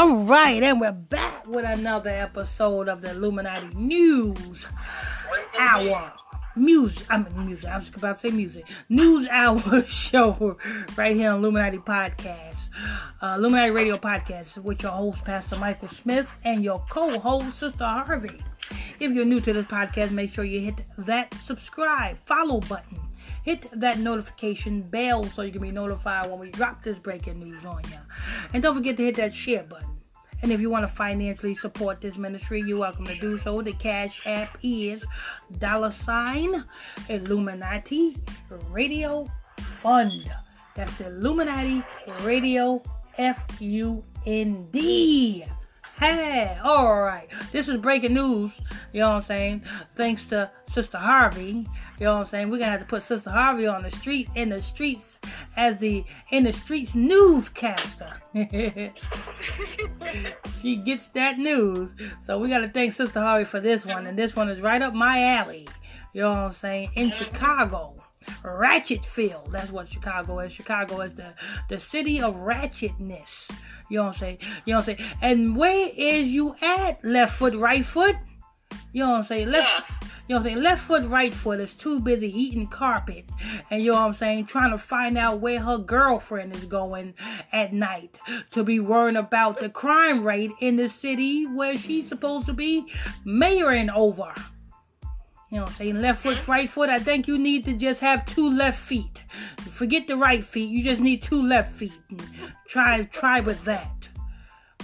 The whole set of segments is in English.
All right, and we're back with another episode of the Illuminati News Hour. Music, I mean music. I was about to say music. News Hour show right here on Illuminati Podcast, uh, Illuminati Radio Podcast, with your host Pastor Michael Smith and your co-host Sister Harvey. If you're new to this podcast, make sure you hit that subscribe, follow button hit that notification bell so you can be notified when we drop this breaking news on you. And don't forget to hit that share button. And if you want to financially support this ministry, you're welcome to do so. The Cash App is dollar sign Illuminati Radio Fund. That's Illuminati Radio F U N D. Hey, all right. This is breaking news. You know what I'm saying? Thanks to Sister Harvey. You know what I'm saying? We're gonna have to put Sister Harvey on the street in the streets as the in the streets newscaster. she gets that news. So we gotta thank Sister Harvey for this one. And this one is right up my alley. You know what I'm saying? In Chicago. Ratchetville. That's what Chicago is. Chicago is the, the city of ratchetness. You know what I'm saying? You know what I'm saying? And where is you at? Left foot, right foot? You know what I'm saying? Left you know what I'm saying? Left foot, right foot is too busy eating carpet. And you know what I'm saying? Trying to find out where her girlfriend is going at night to be worrying about the crime rate in the city where she's supposed to be mayoring over. You know what I'm saying? Left foot, right foot. I think you need to just have two left feet. Forget the right feet. You just need two left feet. try try with that.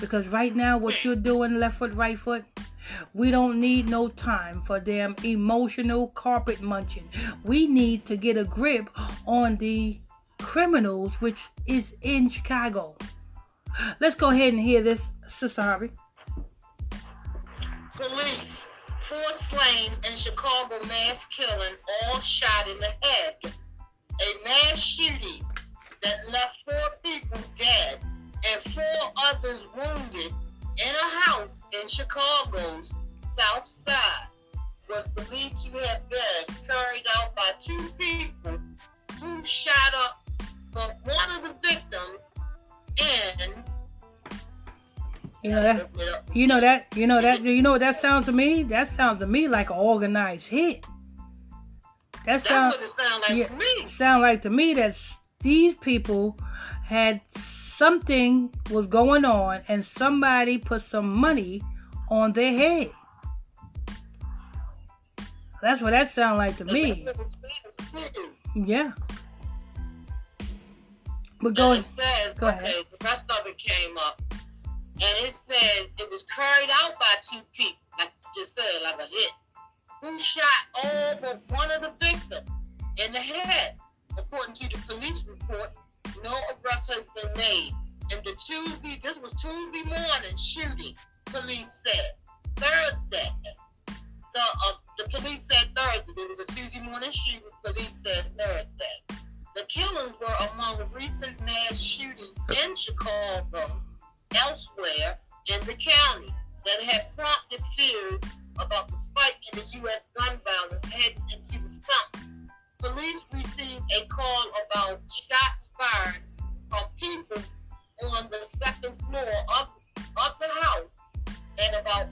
Because right now what you're doing, left foot, right foot, we don't need no time for them emotional carpet munching. We need to get a grip on the criminals, which is in Chicago. Let's go ahead and hear this, Harvey. Police, four slain in Chicago mass killing, all shot in the head. A mass shooting that left four people dead and four others wounded in a house in Chicago's South Side was believed to have been carried out by two people who shot up one of the victims and you know that you know that you know that you know what that sounds to me? That sounds to me like an organized hit. That sounds sound like yeah, to me. Sound like to me that these people had something was going on and somebody put some money on their head. That's what that sounds like to me. Yeah. But go, and it says, go okay, ahead. the rest of it came up. And it says it was carried out by two people, like you just said, like a hit, who shot all but one of the victims in the head. According And the Tuesday, this was Tuesday morning shooting, police said. Thursday, the, uh, the police said Thursday. There was a Tuesday morning shooting, police said Thursday. The killings were among recent mass shootings in Chicago, elsewhere in the county, that had prompted fears about the spike in the U.S. gun violence heading into the summer. Police received a call about shots fired people on the second floor of, of the house at about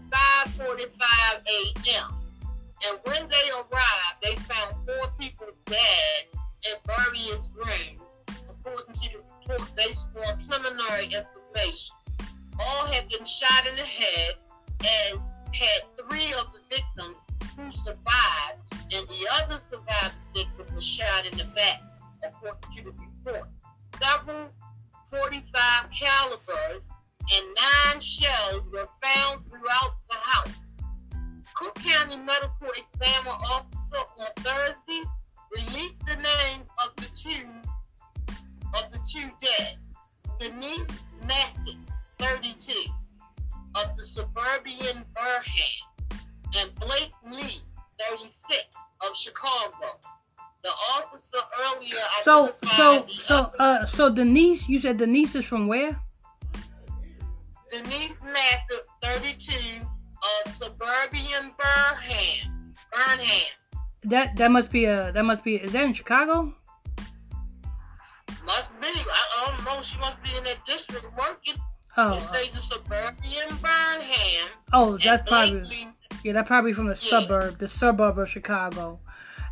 5.45 a.m. And when they arrived, they found four people dead in various rooms. According to the report, based on preliminary information, all had been shot in the head, as had three of the victims who survived, and the other surviving victim was shot in the back, according to the report. Several 45 calibers and nine shells were found throughout the house. Cook County Medical Examiner Officer on Thursday released the names of the two of the two dead. Denise Mathis, 32, of the suburban Burnham, and Blake Lee, 36, of Chicago. The officer earlier So so so uh so Denise, you said Denise is from where? Denise Mathis, 32, of suburban Burnham. Burnham. That that must be a that must be is that in Chicago? Must be. I, I don't know. She must be in that district working. Oh, It say the suburban Burnham. oh, that's probably yeah, that's probably from the Yeah. suburb, the suburb of Chicago,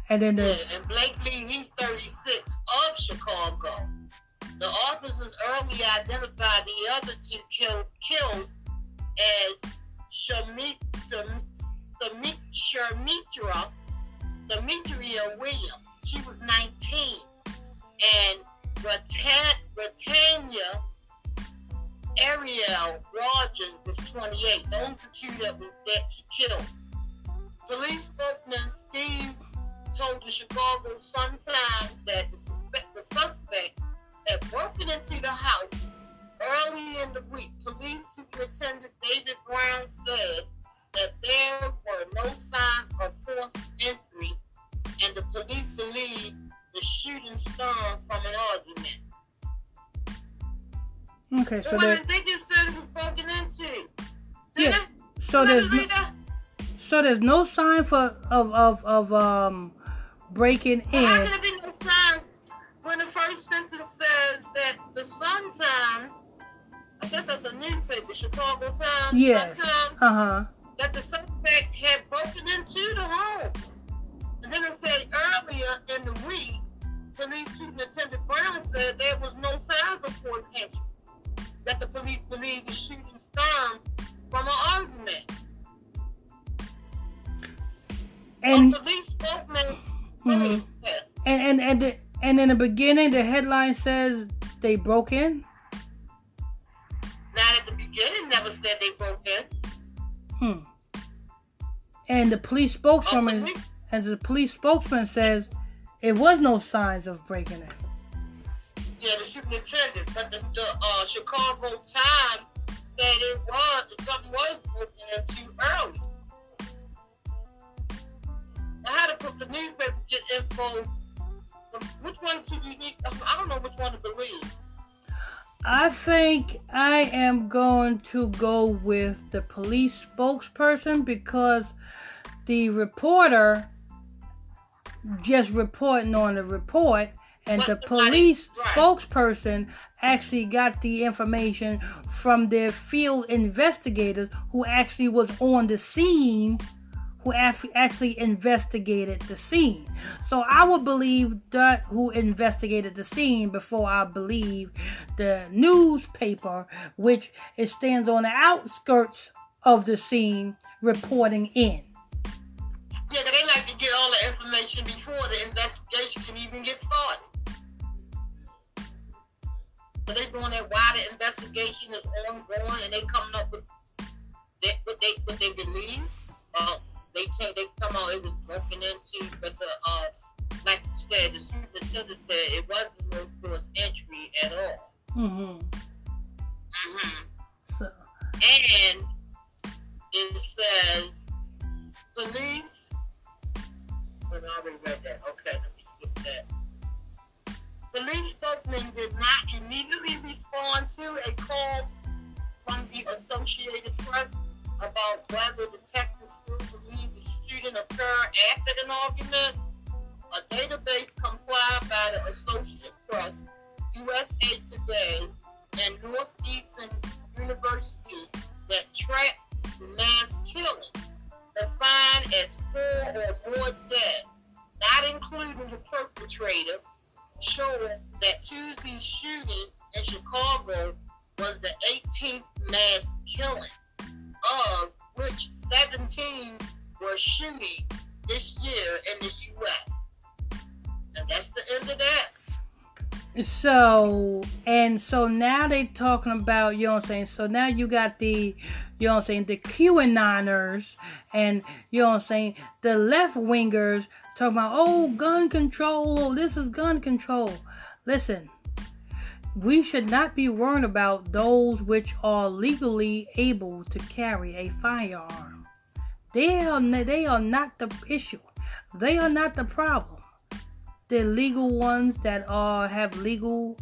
and then yeah, the and Blakely, he's 36 of Chicago. The officers early identified the other two killed, killed as Shamit, Sham- Shamit, Shamitra, Demetria Williams. She was 19. And Britannia, Ariel Rogers was 28. Those are two that, was, that he killed. Police spokesman Steve told the Chicago Sun-Times that the suspect, the suspect had broken into the house early in the week. Police Superintendent David Brown said that there were no signs of forced entry, and the police believe the shooting stemmed from an argument. okay, so well, they just said it was broken into. Yeah, so there's no, so there's no sign for of of of um breaking Well, how in. can there be no signs when the first sentence says that the Sun Times, I guess that's a newspaper, Chicago Times, Yes. Uh huh. that the suspect had broken into the home. And then it said earlier in the week, police superintendent Brown said there was the, and in the beginning, the headline says they broke in. not at the beginning never said they broke in. Hmm. And the police spokeswoman, police- and the police spokesman says it was no signs of breaking in. Yeah, the superintendent, but the, the uh, Chicago Times said it was that something was broken in too early. I had to put the newspaper get info. Which one do you need? I don't know which one to believe. I think I am going to go with the police spokesperson because the reporter just reporting on the report and But the police right. spokesperson actually got the information from their field investigators who actually was on the scene who actually investigated the scene. So I would believe that who investigated the scene before I believe the newspaper, which it stands on the outskirts of the scene, reporting in. Yeah, they like to get all the information before the investigation can even get started. So they doing that while the investigation is ongoing, and they coming up with what they what they believe. Uh, they say they come out it was broken into, but the uh, like you said, the superintendent said it wasn't no forced entry at all. hmm hmm So, And it says police. Oh, no, I already read that. Okay, let me skip that. Police spokesman did not immediately respond to a call from the Associated Press about whether detectives still believe shooting occurred after an argument. A database compiled by the Associated Press, USA Today, and Northeastern University that tracks mass killings defined as four or more dead, not including the perpetrator, showing that Tuesday's shooting in Chicago was the 18th mass killing, of which 17 were shooting this year in the U.S. And that's the end of that. So and so now they talking about you know what I'm saying. So now you got the you know what I'm saying the QAnoners and you know what I'm saying the left wingers talking about oh gun control oh this is gun control. Listen, we should not be worried about those which are legally able to carry a firearm. They are they are not the issue. They are not the problem the legal ones that are have legal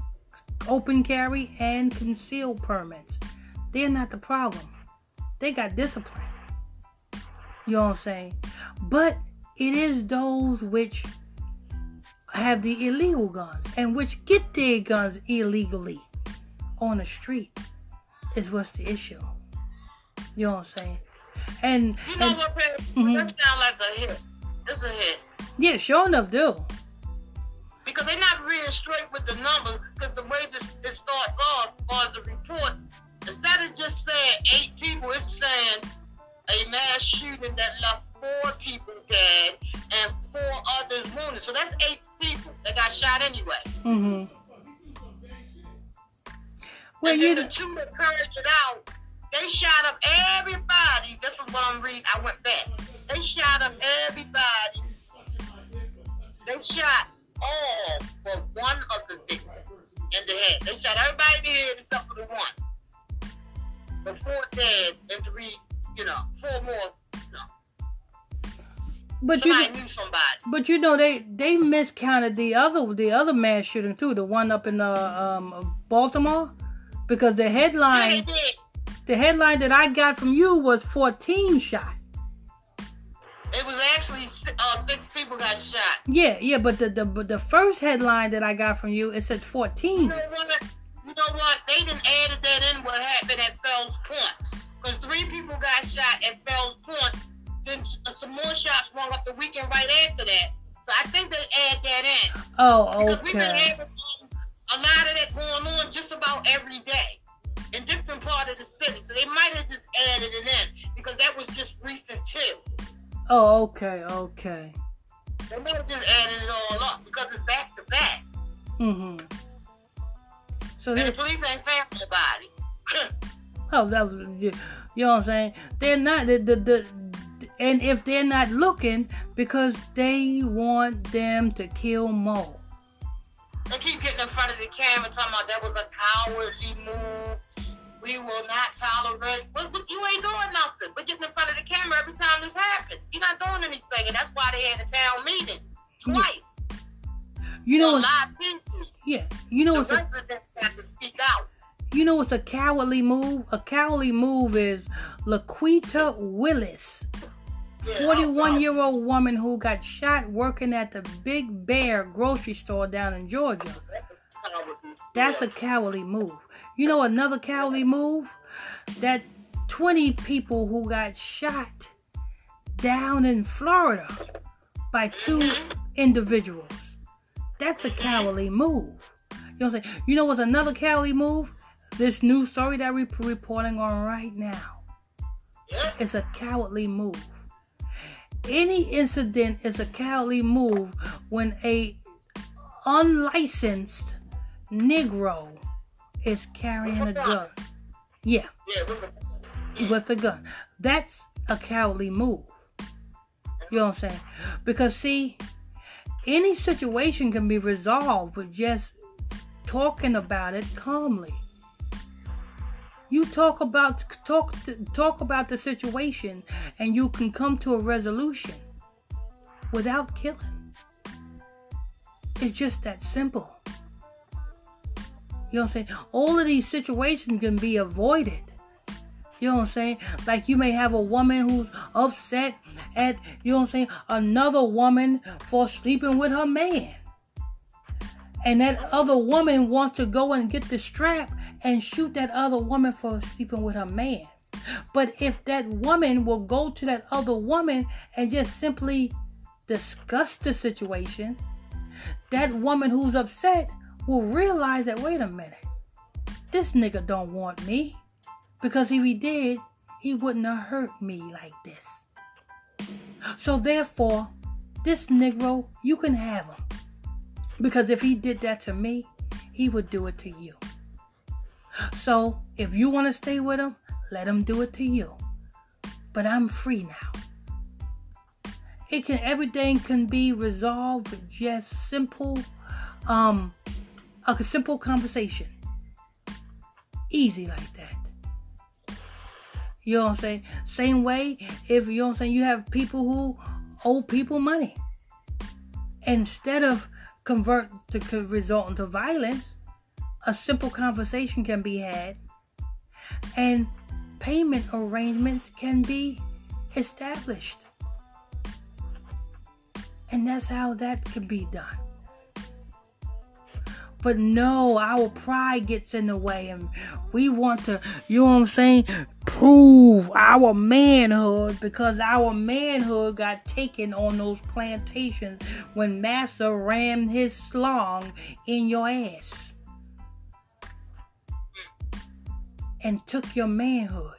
open carry and concealed permits. They're not the problem. They got discipline. You know what I'm saying? But it is those which have the illegal guns and which get their guns illegally on the street. is what's the issue. You know what I'm saying? And You know and- what, Pat? Mhm. That sound like a hit. It's a hit. yeah, sure enough, do. Because they're not real straight with the numbers. Because the way this it starts off, as the report, instead of just saying eight people, it's saying a mass shooting that left four people dead and four others wounded. So that's eight people that got shot anyway. Mm-hmm. Well, and you the two that carried it out, they shot up everybody. This is what I'm reading. I went back. They shot up everybody. They shot all but one of the victims in the head. They shot everybody in the head except for the one. The four dead and three, you know, four more. You know, but you knew somebody. but you know they they miscounted the other the other mass shooting too, the one up in uh, um Baltimore, because the Yeah, they headline did. The headline that I got from you was 14 shot. It was actually uh, six people got shot. Yeah, yeah, but the the the first headline that I got from you it said 14. You 14. know what? You know what? They didn't added that in what happened at Fells Point. Because three people got shot at Fells Point. Then uh, some more shots rung up the weekend right after that. So I think they add that in. Oh, okay. Because we've been having um, a lot of that going on just about every day in different part of the city. So they might have just added it in because that was just recent too. Oh, okay, okay. They might have just added it all up because it's back to back. Mm Mhm. So And the police ain't found nobody. oh, that was you know what I'm saying? They're not the the, the and if they're not looking because they want them to kill more. They keep getting in front of the camera talking about that was a cowardly move. We will not tolerate. But, but you ain't doing nothing. But getting in front of the camera every time this happens. You're not doing anything. And that's why they had a town meeting twice. You know a what's lot of people. yeah, you know The what's a, residents have to speak out. you know what's a cowardly move? A cowardly move is Laquita Willis. 41 oh, year old woman who got shot working at the Big Bear grocery store down in Georgia. That's a cowardly move. You know another cowardly move? That 20 people who got shot down in Florida by 2 individuals. That's a cowardly move. You know what I'm saying? You know what's another cowardly move? This new story that we're reporting on right now. It's a cowardly move. Any incident is a cowardly move when a unlicensed Negro is carrying a gun. Yeah, Yeah, with the- with a gun. That's a cowardly move. You know what I'm saying? Because see, any situation can be resolved with just talking about it calmly. You talk about talk talk about the situation and you can come to a resolution without killing. It's just that simple. You know what I'm saying? All of these situations can be avoided. You know what I'm saying? Like you may have a woman who's upset at, you know what I'm saying, another woman for sleeping with her man. And that other woman wants to go and get the strap and shoot that other woman for sleeping with her man. But if that woman will go to that other woman and just simply discuss the situation, that woman who's upset will realize that wait a minute, this nigga don't want me. Because if he did, he wouldn't have hurt me like this. So therefore, this Negro, you can have him. Because if he did that to me, he would do it to you. So if you want to stay with him, let him do it to you. But I'm free now. It can everything can be resolved with just simple um a simple conversation. Easy like that. You know what I'm saying? Same way, if you know what I'm saying, you have people who owe people money. Instead of convert to result into violence, a simple conversation can be had and payment arrangements can be established. And that's how that can be done. But no, our pride gets in the way, and we want to, you know what I'm saying, prove our manhood because our manhood got taken on those plantations when Master rammed his slong in your ass and took your manhood.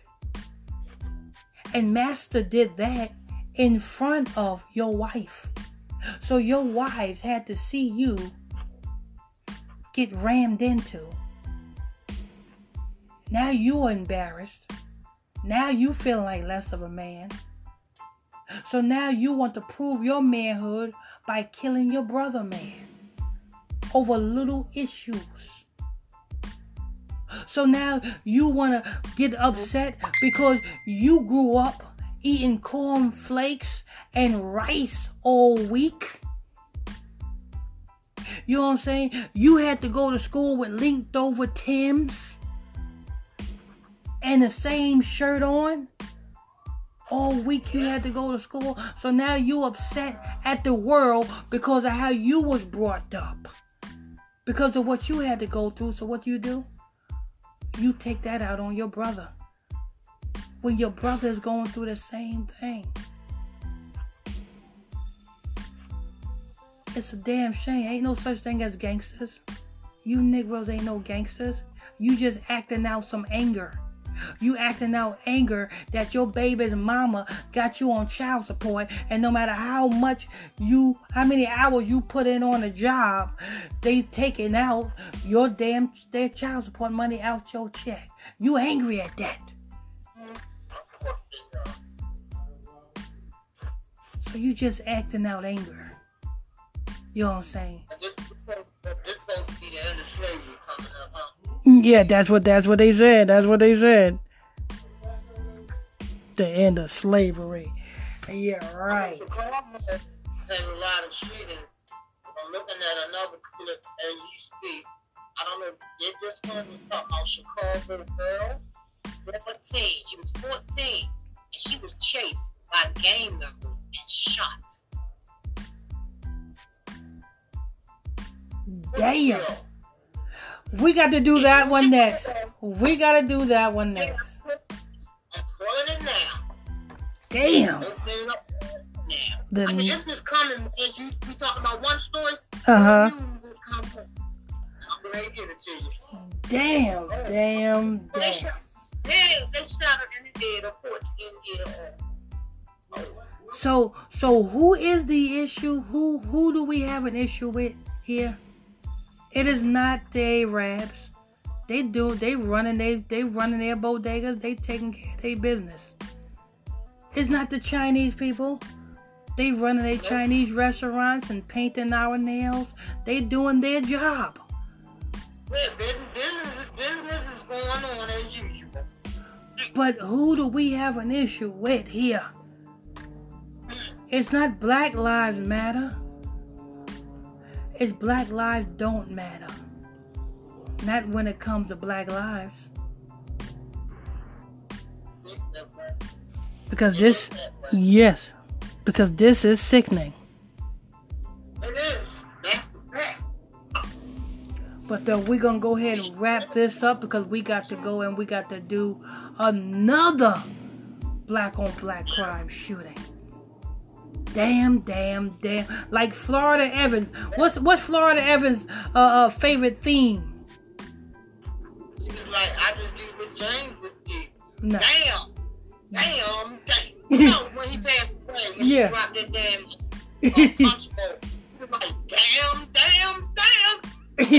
And Master did that in front of your wife. So your wives had to see you get rammed into. Now you're embarrassed. Now you feel like less of a man. So now you want to prove your manhood by killing your brother man over little issues. So now you want to get upset because you grew up eating corn flakes and rice all week. You know what I'm saying? You had to go to school with linked over Tims and the same shirt on. All week you had to go to school. So now you upset at the world because of how you was brought up. Because of what you had to go through. So what do you do? You take that out on your brother. When your brother is going through the same thing. It's a damn shame. Ain't no such thing as gangsters. You Negroes ain't no gangsters. You just acting out some anger. You acting out anger that your baby's mama got you on child support, and no matter how much you, how many hours you put in on a job, they taking out your damn their child support money out your check. You angry at that? So you just acting out anger. You know what I'm saying? Yeah, that's what that's what they said. That's what they said. The end of slavery. Yeah, right. A lot of and I'm looking at another clip as you speak. I don't know. Did this one was talking about Chicago girl, 14. She was 14, and she was chased by gang members and shot. Damn. We got to do that one next. We got to do that one next. I'm pulling it now. Damn. Opening up now. The- I mean, this is coming as you we talk about one story. News is coming. I'm ready to give it to you. Damn, damn, They damn. shot, they, they shot her in the head, a 14 year old. So, so who is the issue? Who, who do we have an issue with here? It is not the Arabs. They do. They running. They they running their bodegas. They taking care of their business. It's not the Chinese people. They running their Chinese restaurants and painting our nails. They doing their job. Yeah, business, business, business is going on as usual. But who do we have an issue with here? Hmm. It's not Black Lives Matter. It's Black Lives Don't Matter. Not when it comes to Black Lives. See, that way. Because this, yes, because this is sickening. It is. Back to back. But uh, we're going to go ahead and wrap this up because we got to go and we got to do another black on black crime shooting. Damn, damn, damn. Like Florida Evans. What's what's Florida Evans' uh, uh, favorite theme? She was like, I just do what James would do. No. Damn. Damn. Damn. You know, when he passed away, when Yeah. she dropped that damn uh, he was like, damn, damn, damn.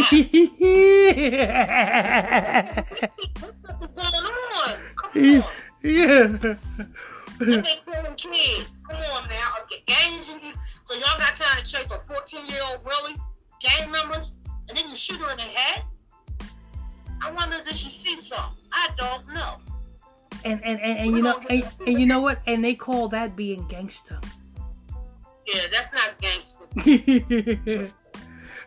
What's going on? Come on. yeah. Let me them kids. Come on now. Okay, gangs and you. So y'all got time to chase a 14 year old really gang members, and then you shoot her in the head. I wonder did she see something? I don't know. And, and, and, and you know and, and you know what? And they call that being gangster. Yeah, that's not gangster.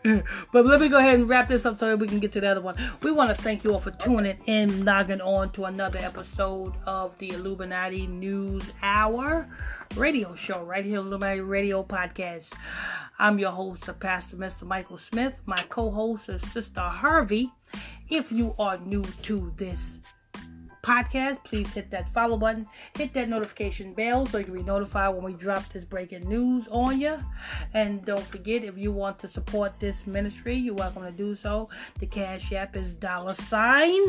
but let me go ahead and wrap this up so that we can get to the other one. We want to thank you all for tuning in, logging on to another episode of the Illuminati News Hour radio show right here, Illuminati Radio Podcast. I'm your host, Pastor Mr. Michael Smith. My co-host is Sister Harvey. If you are new to this podcast, please hit that follow button, hit that notification bell so you can be notified when we drop this breaking news on you. And don't forget, if you want to support this ministry, you're welcome to do so. The Cash App is dollar sign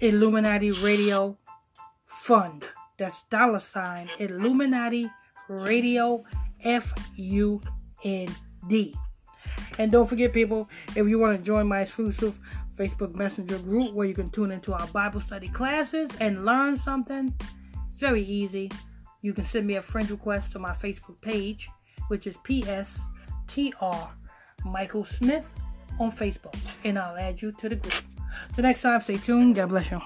Illuminati Radio Fund. That's dollar sign Illuminati Radio F U N D. And don't forget, people, if you want to join my exclusive Facebook Messenger group where you can tune into our Bible study classes and learn something, it's very easy. You can send me a friend request to my Facebook page, which is PSTR Michael Smith on Facebook, and I'll add you to the group. So next time, stay tuned. God bless you.